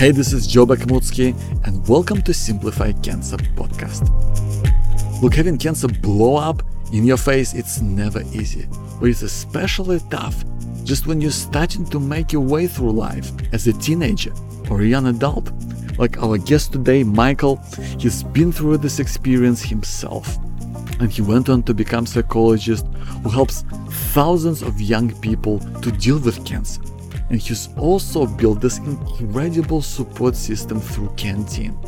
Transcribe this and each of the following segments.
Hey, this is Joe Bakhmutsky, and welcome to Simplify Cancer podcast. Look, having cancer blow up in your face, it's never easy, but it's especially tough just when you're starting to make your way through life as a teenager or a young adult. Like our guest today, Michael, he's been through this experience himself. And he went on to become a psychologist who helps thousands of young people to deal with cancer. And he's also built this incredible support system through Canteen,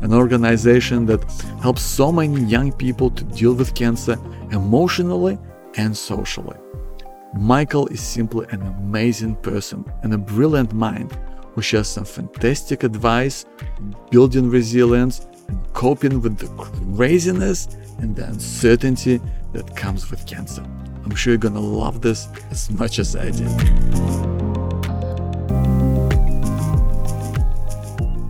an organization that helps so many young people to deal with cancer emotionally and socially. Michael is simply an amazing person and a brilliant mind who shares some fantastic advice on building resilience and coping with the craziness and the uncertainty that comes with cancer. I'm sure you're gonna love this as much as I did.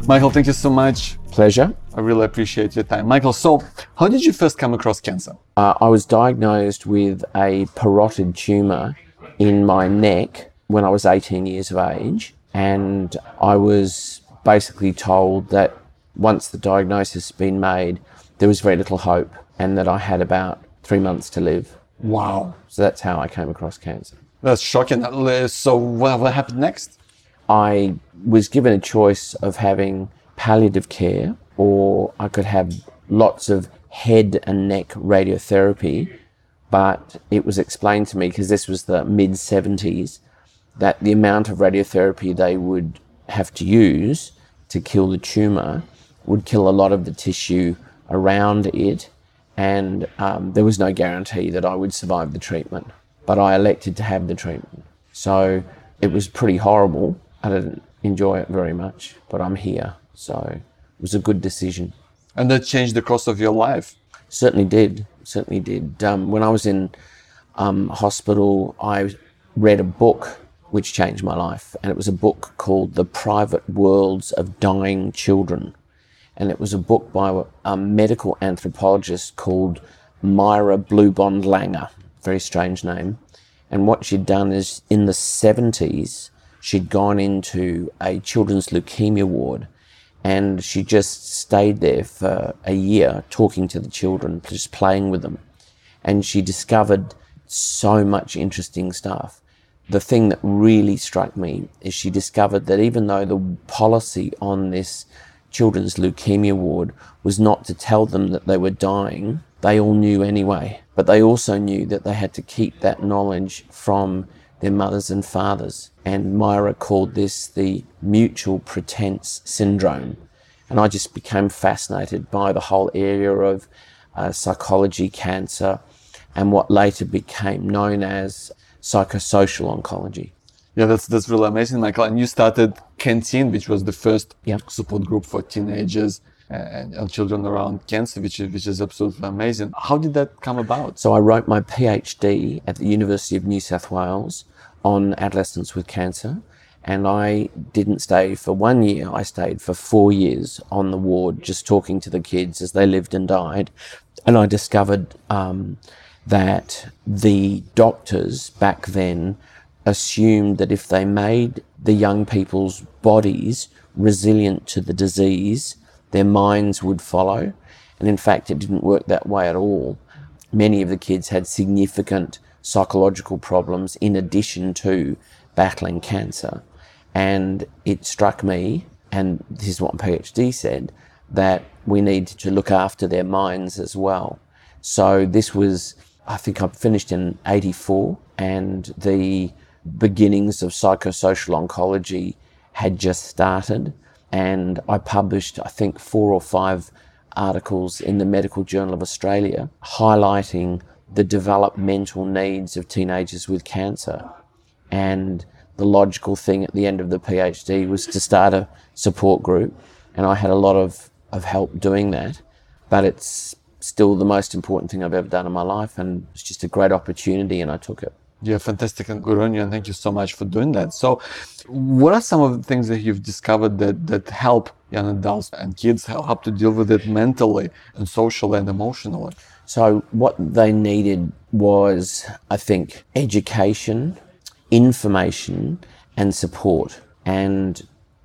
Michael, thank you so much. Pleasure. I really appreciate your time. Michael, so how did you first come across cancer? Uh, I was diagnosed with a parotid tumour in my neck when I was 18 years of age, and I was basically told that once the diagnosis had been made, there was very little hope, and that I had about three months to live. Wow. So that's how I came across cancer. That's shocking. So what, what happened next? I was given a choice of having palliative care or I could have lots of head and neck radiotherapy. But it was explained to me, because this was the mid 70s, that the amount of radiotherapy they would have to use to kill the tumour would kill a lot of the tissue around it. And um, there was no guarantee that I would survive the treatment. But I elected to have the treatment. So it was pretty horrible. I didn't enjoy it very much, but I'm here. So it was a good decision. And that changed the course of your life? Certainly did. Certainly did. Um, when I was in um, hospital, I read a book which changed my life. And it was a book called The Private Worlds of Dying Children. And it was a book by a medical anthropologist called Myra Bluebond Langner. Very strange name. And what she'd done is in the 70s, she'd gone into a children's leukemia ward and she just stayed there for a year talking to the children, just playing with them. And she discovered so much interesting stuff. The thing that really struck me is she discovered that even though the policy on this children's leukemia ward was not to tell them that they were dying, they all knew anyway. But they also knew that they had to keep that knowledge from their mothers and fathers. And Myra called this the mutual pretense syndrome. And I just became fascinated by the whole area of uh, psychology, cancer, and what later became known as psychosocial oncology. Yeah, that's that's really amazing, Michael. And you started Canteen, which was the first support group for teenagers and, and children around cancer, which is which is absolutely amazing. How did that come about? So I wrote my PhD at the University of New South Wales on adolescents with cancer. And I didn't stay for one year, I stayed for four years on the ward, just talking to the kids as they lived and died. And I discovered um, that the doctors back then assumed that if they made the young people's bodies resilient to the disease, their minds would follow. And in fact, it didn't work that way at all. Many of the kids had significant psychological problems in addition to battling cancer. And it struck me, and this is what my PhD said, that we need to look after their minds as well. So this was, I think I finished in 84, and the beginnings of psychosocial oncology had just started. And I published, I think, four or five articles in the Medical Journal of Australia highlighting the developmental needs of teenagers with cancer. And the logical thing at the end of the PhD was to start a support group. And I had a lot of, of help doing that. But it's still the most important thing I've ever done in my life. And it's just a great opportunity, and I took it. Yeah, fantastic and and thank you so much for doing that. So, what are some of the things that you've discovered that that help young adults and kids help to deal with it mentally and socially and emotionally? So, what they needed was, I think, education, information, and support. And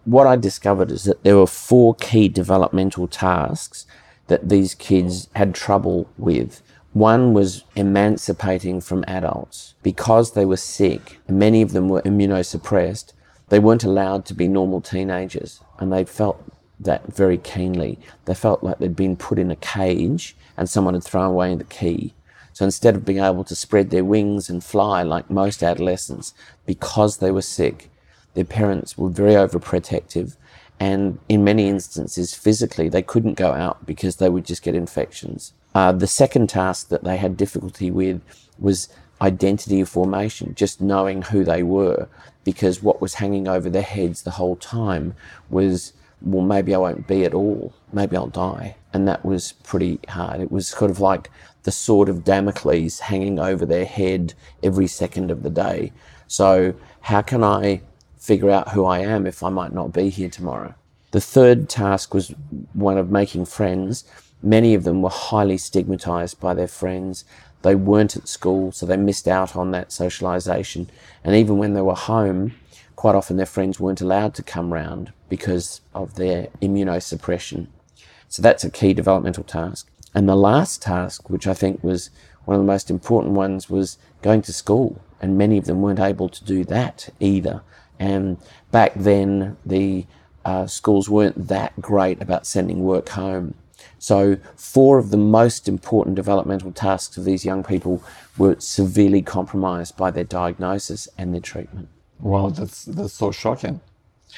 what I discovered is that there were four key developmental tasks that these kids had trouble with. One was emancipating from adults. Because they were sick, many of them were immunosuppressed, they weren't allowed to be normal teenagers. And they felt that very keenly. They felt like they'd been put in a cage and someone had thrown away the key. So instead of being able to spread their wings and fly like most adolescents, because they were sick, their parents were very overprotective. And in many instances, physically, they couldn't go out because they would just get infections. Uh, the second task that they had difficulty with was identity formation, just knowing who they were, because what was hanging over their heads the whole time was, well, maybe I won't be at all. Maybe I'll die. And that was pretty hard. It was sort of like the sword of Damocles hanging over their head every second of the day. So, how can I figure out who I am if I might not be here tomorrow? The third task was one of making friends. Many of them were highly stigmatized by their friends. They weren't at school, so they missed out on that socialization. And even when they were home, quite often their friends weren't allowed to come round because of their immunosuppression. So that's a key developmental task. And the last task, which I think was one of the most important ones, was going to school. And many of them weren't able to do that either. And back then, the uh, schools weren't that great about sending work home. So, four of the most important developmental tasks of these young people were severely compromised by their diagnosis and their treatment. Wow, that's that's so shocking.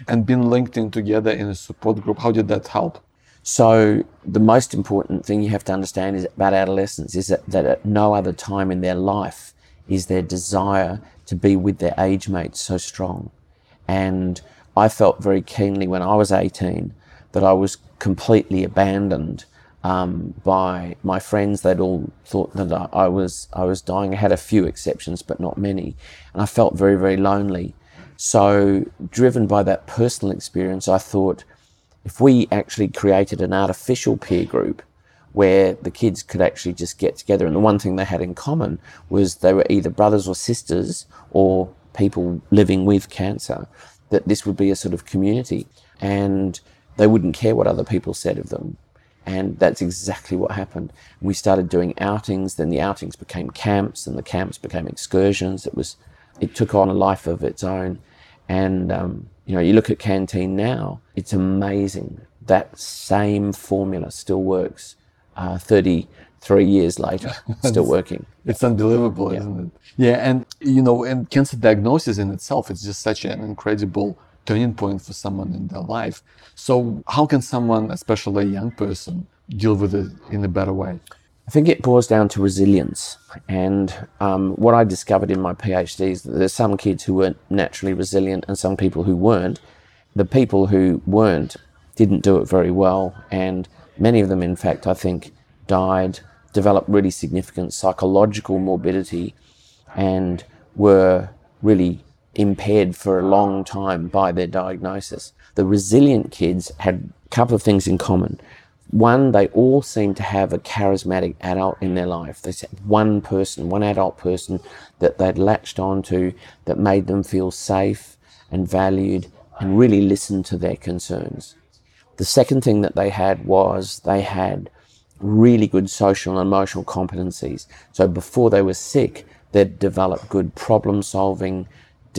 And being linked in together in a support group, how did that help? So the most important thing you have to understand is about adolescents is that, that at no other time in their life is their desire to be with their age mates so strong. And I felt very keenly when I was 18 that I was completely abandoned um, by my friends. They'd all thought that I, I, was I was dying. I had a few exceptions, but not many, and I felt very very lonely. So driven by that personal experience, I thought if we actually created an artificial peer group where the kids could actually just get together, and the one thing they had in common was they were either brothers or sisters or people living with cancer, that this would be a sort of community and they wouldn't care what other people said of them. And that's exactly what happened. We started doing outings, then the outings became camps, and the camps became excursions. It was, it took on a life of its own. And um, you know, you look at Canteen now, it's amazing. That same formula still works uh, 33 years later, still working. It's unbelievable, yeah. isn't it? Yeah, and you know, and cancer diagnosis in itself is just such an incredible turning point for someone in their life. So, how can someone, especially a young person, deal with it in a better way? I think it boils down to resilience. And um, what I discovered in my PhD is that there's some kids who weren't naturally resilient and some people who weren't. The people who weren't didn't do it very well. And many of them, in fact, I think, died, developed really significant psychological morbidity, and were really impaired for a long time by their diagnosis. The resilient kids had a couple of things in common one, they all seemed to have a charismatic adult in their life. There's one person, one adult person that they'd latched onto that made them feel safe and valued and really listened to their concerns. The second thing that they had was they had really good social and emotional competencies. So before they were sick, they'd developed good problem solving,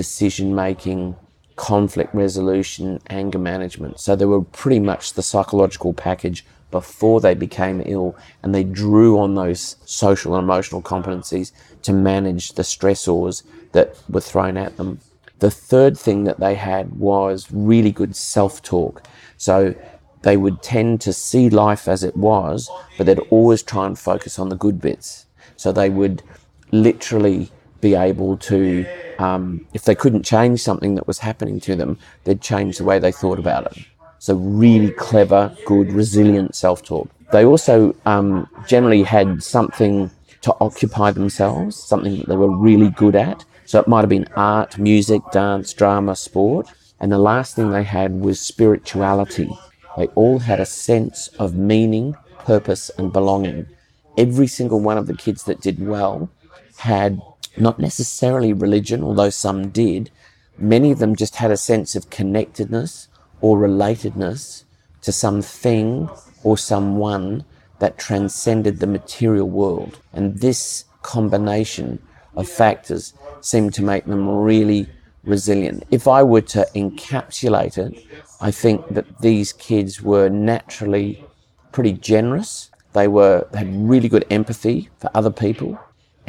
decision making, conflict resolution, anger management. So they were pretty much the psychological package before they became ill and they drew on those social and emotional competencies to manage the stressors that were thrown at them. The third thing that they had was really good self talk. So they would tend to see life as it was, but they'd always try and focus on the good bits. So they would literally be able to, um, if they couldn't change something that was happening to them, they'd change the way they thought about it. So really clever, good, resilient self-talk. They also um, generally had something to occupy themselves, something that they were really good at. So it might have been art, music, dance, drama, sport. And the last thing they had was spirituality. They all had a sense of meaning, purpose, and belonging. Every single one of the kids that did well had not necessarily religion, although some did. Many of them just had a sense of connectedness or relatedness to something or someone that transcended the material world. And this combination of factors seemed to make them really resilient. If I were to encapsulate it, I think that these kids were naturally pretty generous. They were had really good empathy for other people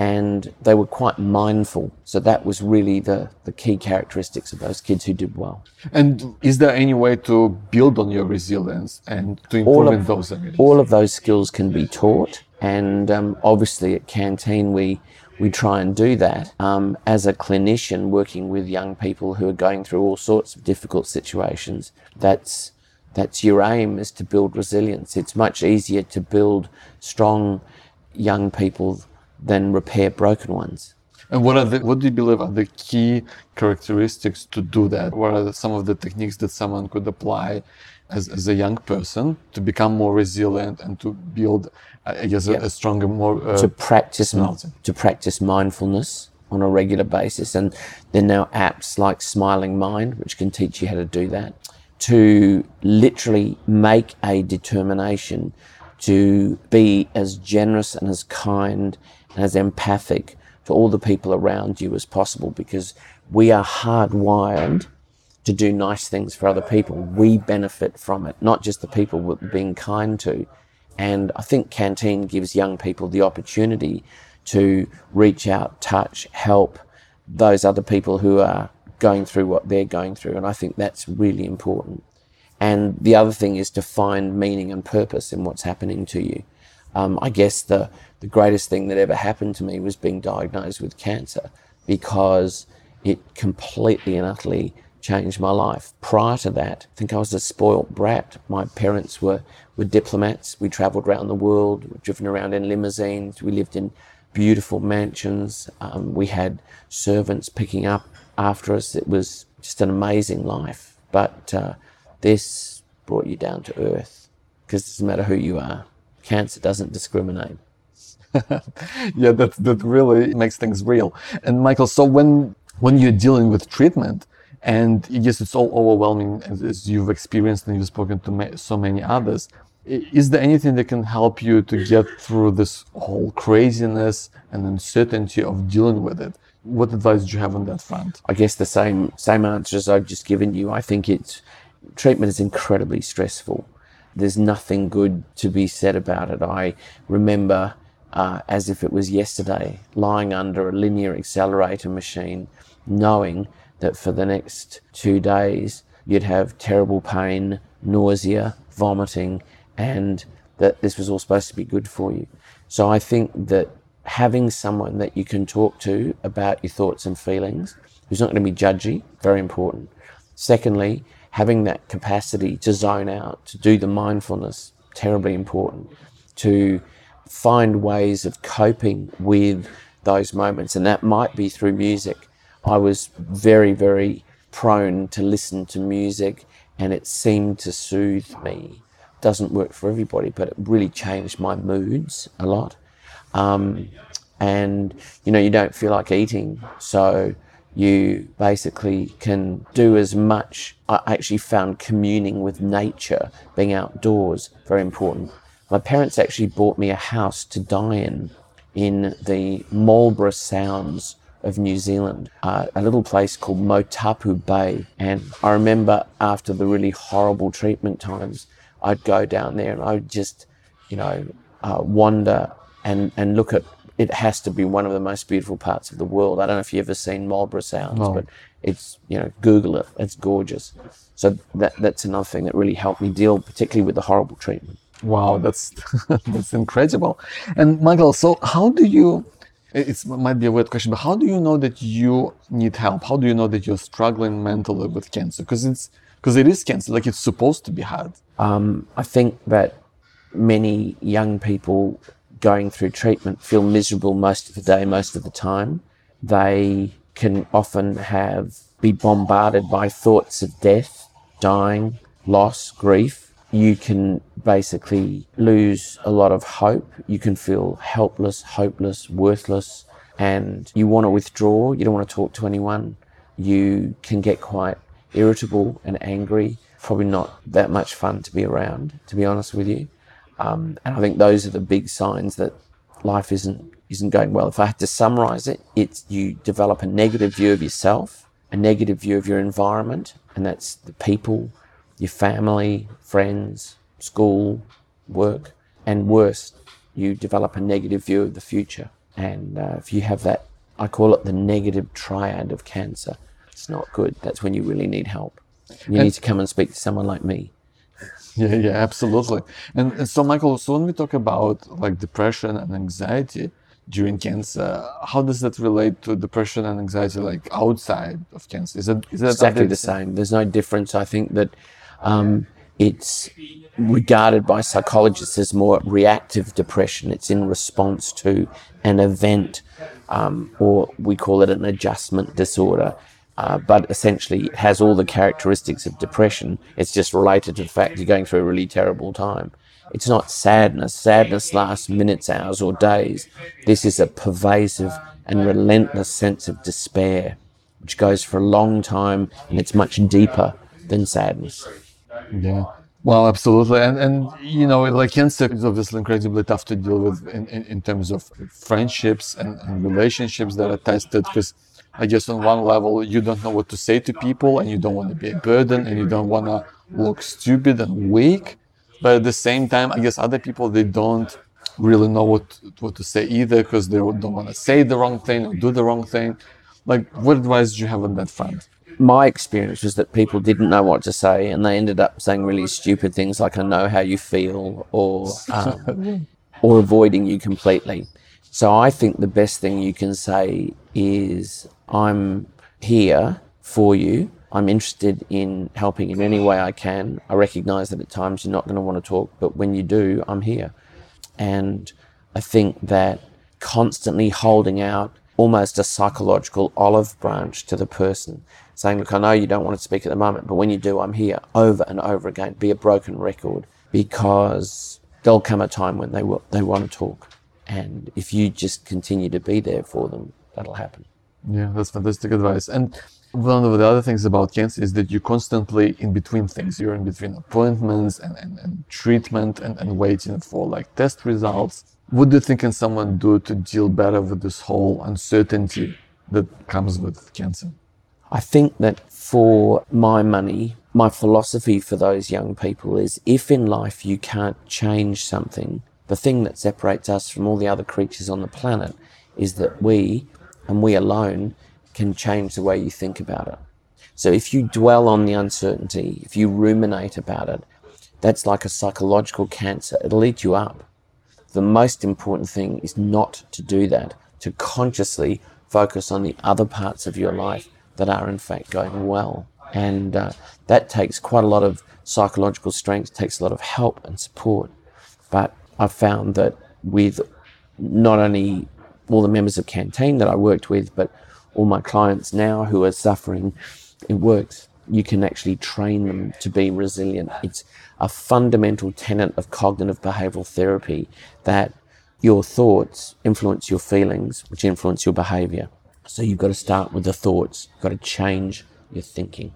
and they were quite mindful. So that was really the, the key characteristics of those kids who did well. And is there any way to build on your resilience and to improve all of, in those areas? All of those skills can be taught, and um, obviously at Canteen we we try and do that. Um, as a clinician working with young people who are going through all sorts of difficult situations, that's that's your aim is to build resilience. It's much easier to build strong young people than repair broken ones. And what are the, what do you believe are the key characteristics to do that? What are the, some of the techniques that someone could apply as, as a young person to become more resilient and to build, I guess, yep. a, a, stronger, more uh, to practice to practice mindfulness on a regular basis, and there are now apps like Smiling Mind which can teach you how to do that. To literally make a determination to be as generous and as kind and as empathic to all the people around you as possible because we are hardwired to do nice things for other people. We benefit from it, not just the people we're being kind to. And I think Canteen gives young people the opportunity to reach out, touch, help those other people who are going through what they're going through. And I think that's really important. And the other thing is to find meaning and purpose in what's happening to you. Um, I guess the, the greatest thing that ever happened to me was being diagnosed with cancer because it completely and utterly changed my life. Prior to that, I think I was a spoilt brat. My parents were, were diplomats. We traveled around the world, driven around in limousines. We lived in beautiful mansions. Um, we had servants picking up after us. It was just an amazing life. But uh, this brought you down to earth because it doesn't matter who you are cancer doesn't discriminate. yeah, that that really makes things real. And Michael, so when when you're dealing with treatment, and yes, it's all overwhelming as, as you've experienced and you've spoken to ma- so many others. Is there anything that can help you to get through this whole craziness and uncertainty of dealing with it? What advice do you have on that front? I guess the same same answers I've just given you. I think it's treatment is incredibly stressful there's nothing good to be said about it. I remember uh, as if it was yesterday, lying under a linear accelerator machine, knowing that for the next two days you'd have terrible pain, nausea, vomiting, and that this was all supposed to be good for you. So I think that having someone that you can talk to about your thoughts and feelings, who's not going to be judgy, very important. Secondly, having that capacity to zone out, to do the mindfulness, terribly important. To find ways of coping with those moments, and that might be through music. I was very, very prone to listen to music, and it seemed to soothe me. Doesn't work for everybody, but it really changed my moods a lot. Um, and you know, you don't feel like eating, so you basically can do as much. I actually found communing with nature, being outdoors, very important. My parents actually bought me a house to die in, in the Marlborough Sounds of New Zealand, uh, a little place called Moetapu Bay. And I remember after the really horrible treatment times, I'd go down there and I'd just, you know, uh, wander and, and look at it has to be one of the most beautiful parts of the world. I don't know if you've ever seen Marlborough Sounds, no. but it's you know Google it. It's gorgeous. So that that's another thing that really helped me deal, particularly with the horrible treatment. Wow, that's that's incredible. And Michael, so how do you? It might be a weird question, but how do you know that you need help? How do you know that you're struggling mentally with cancer? Because it's because it is cancer, like it's supposed to be hard. Um, I think that many young people going through treatment feel miserable most of the day, most of the time. They can often have be bombarded by thoughts of death, dying, loss, grief. You can basically lose a lot of hope. You can feel helpless, hopeless, worthless, and you want to withdraw. You don't want to talk to anyone. You can get quite irritable and angry. probably not that much fun to be around, to be honest with you. Um, and I think those are the big signs that life isn't isn't going well. If I had to summarize it, it's you develop a negative view of yourself, a negative view of your environment, and that's the people, your family, friends, school, work, and worse, you develop a negative view of the future. And uh, if you have that, I call it the negative triad of cancer. It's not good. That's when you really need help. You and need to come and speak to someone like me. Yeah, yeah, absolutely. And, and so, Michael, so when we talk about like depression and anxiety during cancer, how does that relate to depression and anxiety like outside of cancer? Is it is that exactly the same? There's no difference. I think that um, it's regarded by psychologists as more reactive depression. It's in response to an event, um, or we call it an adjustment disorder. Uh, but essentially, has all the characteristics of depression. It's just related to the fact you're going through a really terrible time. It's not sadness. Sadness lasts minutes, hours, or days. This is a pervasive and relentless sense of despair, which goes for a long time and it's much deeper than sadness. Yeah. Well, absolutely, and and you know, like cancer is obviously incredibly tough to deal with in, in, in terms of friendships and, and relationships that are tested because I guess on one level you don't know what to say to people and you don't want to be a burden and you don't want to look stupid and weak, but at the same time, I guess other people they don't really know what what to say either because they don't want to say the wrong thing or do the wrong thing. Like, what advice do you have on that front? my experience was that people didn't know what to say and they ended up saying really stupid things like I know how you feel or um, or avoiding you completely. So I think the best thing you can say is I'm here for you. I'm interested in helping in any way I can. I recognize that at times you're not going to want to talk, but when you do, I'm here. And I think that constantly holding out almost a psychological olive branch to the person saying, Look, I know you don't want to speak at the moment, but when you do, I'm here over and over again. Be a broken record because there'll come a time when they will, they want to talk. And if you just continue to be there for them, that'll happen. Yeah, that's fantastic advice. And one of the other things about cancer is that you're constantly in between things. You're in between appointments and, and, and treatment and, and waiting for like test results. What do you think can someone do to deal better with this whole uncertainty that comes with cancer? I think that for my money, my philosophy for those young people is if in life you can't change something, the thing that separates us from all the other creatures on the planet is that we, and we alone, can change the way you think about it. So if you dwell on the uncertainty, if you ruminate about it, that's like a psychological cancer. It'll eat you up. The most important thing is not to do that, to consciously focus on the other parts of your life that are in fact going well. And uh, that takes quite a lot of psychological strength, takes a lot of help and support. But I've found that with not only all the members of Canteen that I worked with, but all my clients now who are suffering, it works. You can actually train them to be resilient. It's a fundamental tenet of cognitive behavioral therapy that your thoughts influence your feelings, which influence your behavior. So you've got to start with the thoughts. You've got to change your thinking.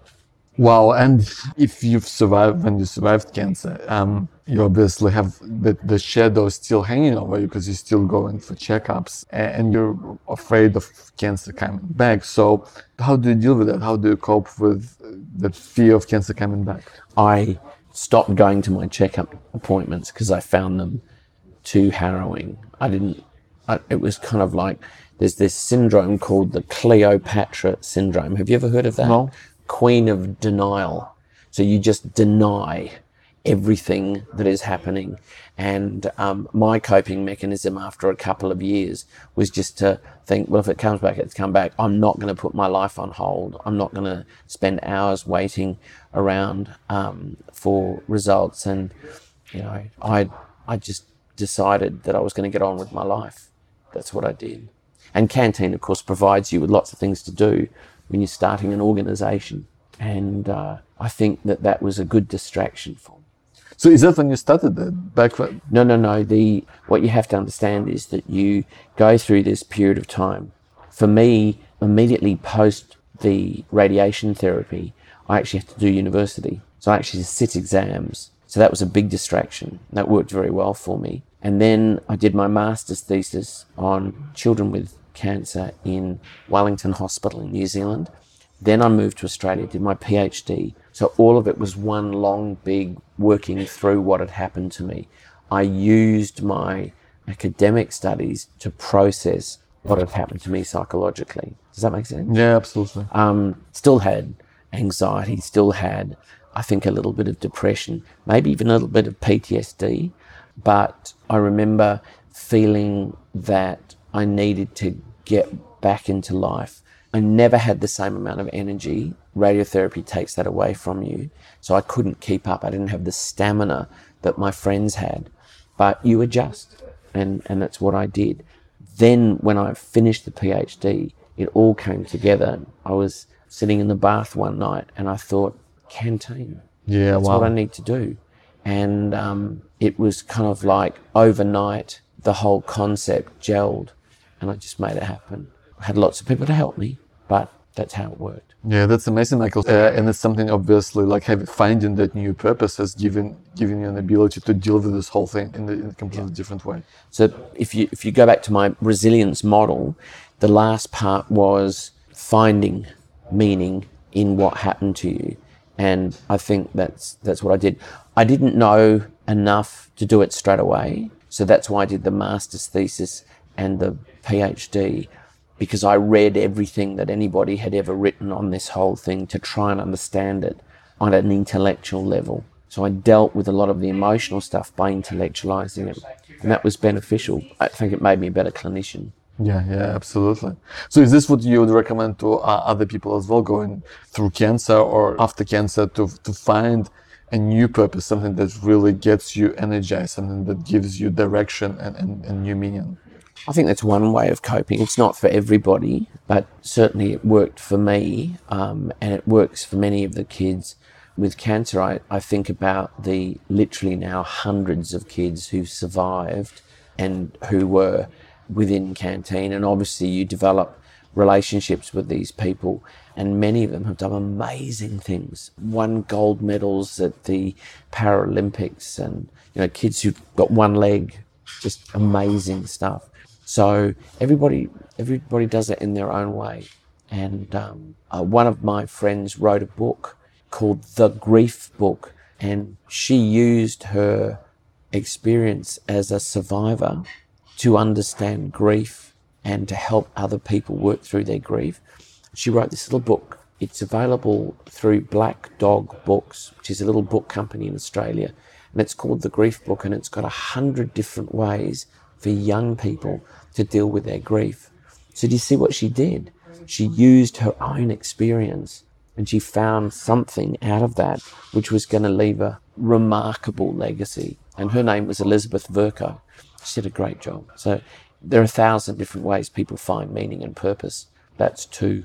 Wow, and if you've survived when you survived cancer, um, you obviously have the, the shadow still hanging over you because you're still going for checkups and you're afraid of cancer coming back. So, how do you deal with that? How do you cope with the fear of cancer coming back? I stopped going to my checkup appointments because I found them too harrowing. I didn't, I, it was kind of like there's this syndrome called the Cleopatra syndrome. Have you ever heard of that? No. Queen of denial. So you just deny everything that is happening. And um, my coping mechanism after a couple of years was just to think, well, if it comes back, it's come back. I'm not going to put my life on hold. I'm not going to spend hours waiting around um, for results. And, you know, I, I just decided that I was going to get on with my life. That's what I did. And Canteen, of course, provides you with lots of things to do when you're starting an organization. And uh, I think that that was a good distraction for me. So is that when you started that back when? No, no, no. The what you have to understand is that you go through this period of time. For me, immediately post the radiation therapy, I actually had to do university. So I actually sit exams. So that was a big distraction. That worked very well for me. And then I did my master's thesis on children with cancer in Wellington Hospital in New Zealand. Then I moved to Australia, did my PhD. So all of it was one long, big working through what had happened to me. I used my academic studies to process what had happened to me psychologically. Does that make sense? Yeah, absolutely. Um, still had anxiety, still had, I think, a little bit of depression, maybe even a little bit of PTSD. But I remember feeling that I needed to get back into life. I never had the same amount of energy. Radiotherapy takes that away from you. So I couldn't keep up. I didn't have the stamina that my friends had. But you adjust. And, and that's what I did. Then, when I finished the PhD, it all came together. I was sitting in the bath one night and I thought, canteen. Yeah, That's wow. what I need to do. And um, it was kind of like overnight, the whole concept gelled and I just made it happen. I had lots of people to help me, but that's how it worked. Yeah, that's amazing, Michael. Uh, and it's something obviously like having finding that new purpose has given given you an ability to deal with this whole thing in, the, in a completely different way. So if you if you go back to my resilience model, the last part was finding meaning in what happened to you. And I think that's that's what I did. I didn't know enough to do it straight away. So that's why I did the master's thesis and the PhD because I read everything that anybody had ever written on this whole thing to try and understand it on an intellectual level. So I dealt with a lot of the emotional stuff by intellectualizing it. And that was beneficial. I think it made me a better clinician. Yeah, yeah, absolutely. So, is this what you would recommend to uh, other people as well, going through cancer or after cancer, to to find a new purpose, something that really gets you energized, something that gives you direction and, and, and new meaning? I think that's one way of coping. It's not for everybody, but certainly it worked for me, um, and it works for many of the kids with cancer. I, I think about the literally now hundreds of kids who survived and who were within Canteen, and obviously you develop relationships with these people, and many of them have done amazing things. Won gold medals at the Paralympics, and you know kids who've got one leg, just amazing stuff. So everybody, everybody does it in their own way. And um, uh, one of my friends wrote a book called The Grief Book, and she used her experience as a survivor to understand grief and to help other people work through their grief. She wrote this little book. It's available through Black Dog Books, which is a little book company in Australia. And it's called The Grief Book, and it's got a hundred different ways for young people to deal with their grief. So, do you see what she did? She used her own experience and she found something out of that which was going to leave a remarkable legacy. And her name was Elizabeth Vercoe. She did a great job. So, there are a thousand different ways people find meaning and purpose. That's two.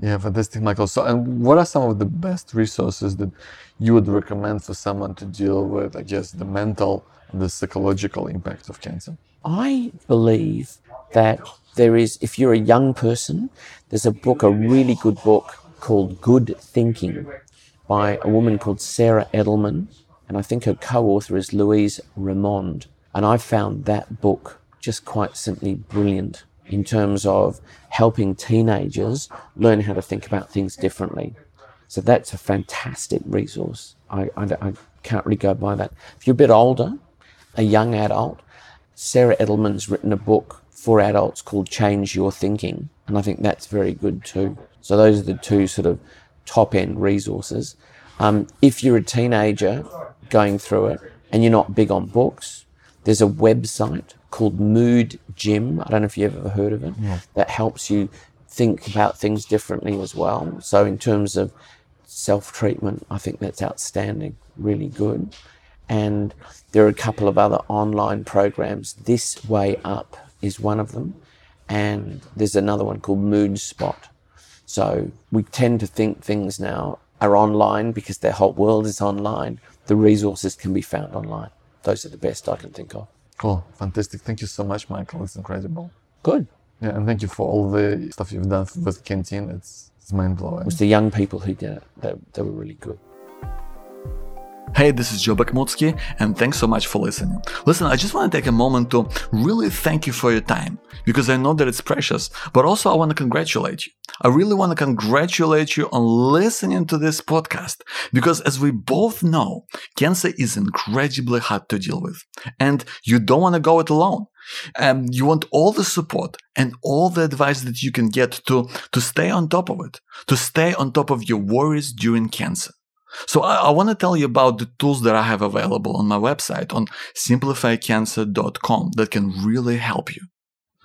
Yeah, fantastic, Michael. So, and what are some of the best resources that you would recommend for someone to deal with, I guess, the mental and the psychological impact of cancer? I believe that there is, if you're a young person, there's a book, a really good book called Good Thinking by a woman called Sarah Edelman. And I think her co author is Louise Remond. And I found that book just quite simply brilliant in terms of helping teenagers learn how to think about things differently. So that's a fantastic resource. I, I, I can't really go by that. If you're a bit older, a young adult, Sarah Edelman's written a book for adults called Change Your Thinking, and I think that's very good too. So those are the two sort of top end resources. Um, if you're a teenager going through it and you're not big on books, there's a website called Mood Gym. I don't know if you've ever heard of it. That helps you think about things differently as well. So in terms of self treatment, I think that's outstanding, really good. And there are a couple of other online programs. This Way Up is one of them. And there's another one called Mood Spot. So we tend to think things now are online because their whole world is online. The resources can be found online. Those are the best I can think of. Cool, fantastic. Thank you so much, Michael. It's incredible. Good. Yeah, and thank you for all the stuff you've done with Canteen. It's, it's mind blowing. It was the young people who did it. They, they were really good. Hey, this is Joe Bakhmutsky, and thanks so much for listening. Listen, I just want to take a moment to really thank you for your time, because I know that it's precious, but also I want to congratulate you. I really want to congratulate you on listening to this podcast, because as we both know, cancer is incredibly hard to deal with, and you don't want to go it alone. Um, you want all the support and all the advice that you can get to, to stay on top of it, to stay on top of your worries during cancer. So I, I want to tell you about the tools that I have available on my website on simplifycancer.com that can really help you.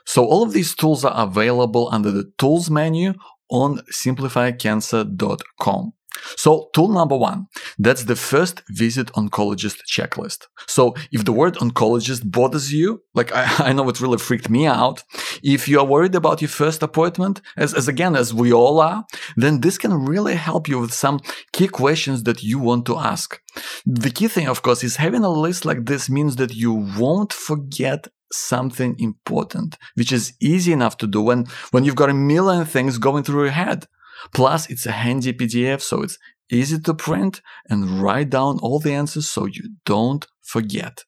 So all of these tools are available under the tools menu on simplifycancer.com. So tool number one, that's the first visit oncologist checklist. So if the word oncologist bothers you, like I, I, know it really freaked me out. If you are worried about your first appointment, as, as again, as we all are, then this can really help you with some key questions that you want to ask. The key thing, of course, is having a list like this means that you won't forget something important, which is easy enough to do when, when you've got a million things going through your head. Plus, it's a handy PDF, so it's easy to print and write down all the answers so you don't forget.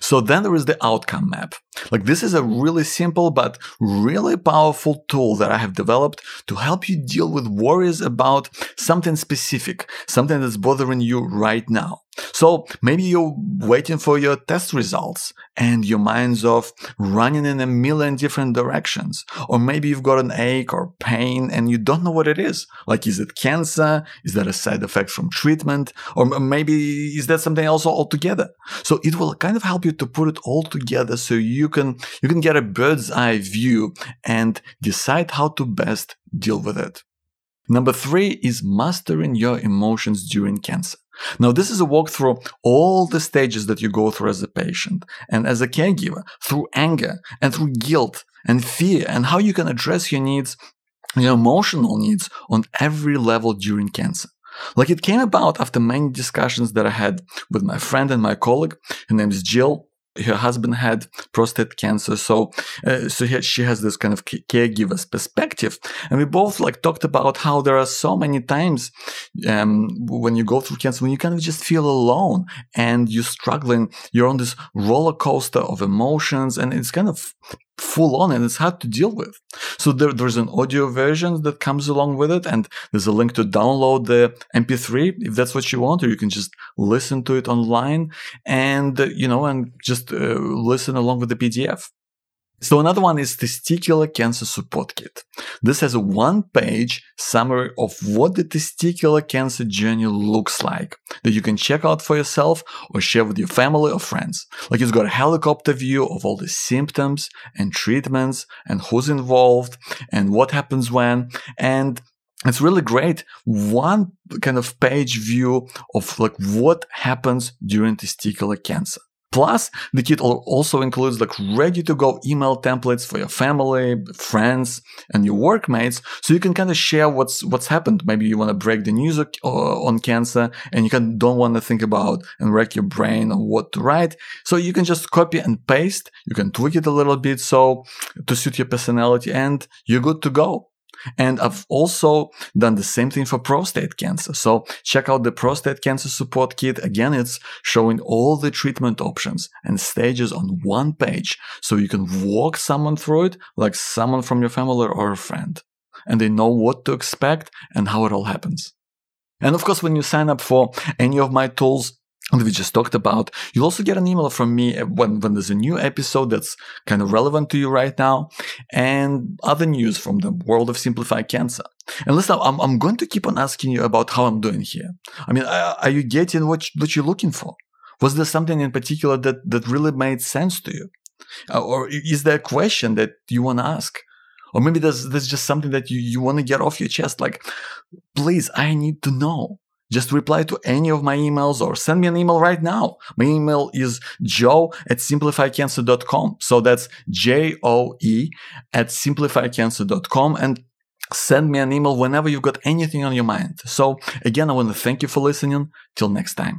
So then there is the outcome map. Like this is a mm-hmm. really simple but really powerful tool that I have developed to help you deal with worries about something specific, something that's bothering you right now. So maybe you're waiting for your test results and your mind's off running in a million different directions. Or maybe you've got an ache or pain and you don't know what it is. Like, is it cancer? Is that a side effect from treatment? Or maybe is that something else altogether? So it will kind of help you to put it all together so you can, you can get a bird's eye view and decide how to best deal with it. Number three is mastering your emotions during cancer. Now, this is a walk through all the stages that you go through as a patient and as a caregiver through anger and through guilt and fear and how you can address your needs, your emotional needs on every level during cancer. Like it came about after many discussions that I had with my friend and my colleague. Her name is Jill her husband had prostate cancer so uh, so he, she has this kind of caregiver's perspective. And we both like talked about how there are so many times um, when you go through cancer when you kind of just feel alone and you're struggling you're on this roller coaster of emotions and it's kind of full on and it's hard to deal with. So there, there's an audio version that comes along with it, and there's a link to download the MP3 if that's what you want, or you can just listen to it online and you know and just uh, listen along with the PDF. So another one is Testicular Cancer Support Kit. This has a one-page summary of what the testicular cancer journey looks like that you can check out for yourself or share with your family or friends. Like it's got a helicopter view of all the symptoms and treatments and who's involved and what happens when and it's really great one kind of page view of like what happens during testicular cancer Plus, the kit also includes like ready to go email templates for your family, friends, and your workmates, so you can kind of share what's what's happened. Maybe you want to break the news on cancer, and you can don't want to think about and wreck your brain on what to write. So you can just copy and paste. You can tweak it a little bit so to suit your personality, and you're good to go. And I've also done the same thing for prostate cancer. So check out the prostate cancer support kit. Again, it's showing all the treatment options and stages on one page. So you can walk someone through it like someone from your family or a friend. And they know what to expect and how it all happens. And of course, when you sign up for any of my tools, that we just talked about. You'll also get an email from me when, when there's a new episode that's kind of relevant to you right now and other news from the world of simplified cancer. And listen, I'm, I'm going to keep on asking you about how I'm doing here. I mean, are you getting what, what you're looking for? Was there something in particular that, that really made sense to you? Uh, or is there a question that you want to ask? Or maybe there's, there's just something that you, you want to get off your chest. Like, please, I need to know. Just reply to any of my emails or send me an email right now. My email is joe at simplifycancer.com. So that's J O E at simplifycancer.com. And send me an email whenever you've got anything on your mind. So again, I want to thank you for listening. Till next time.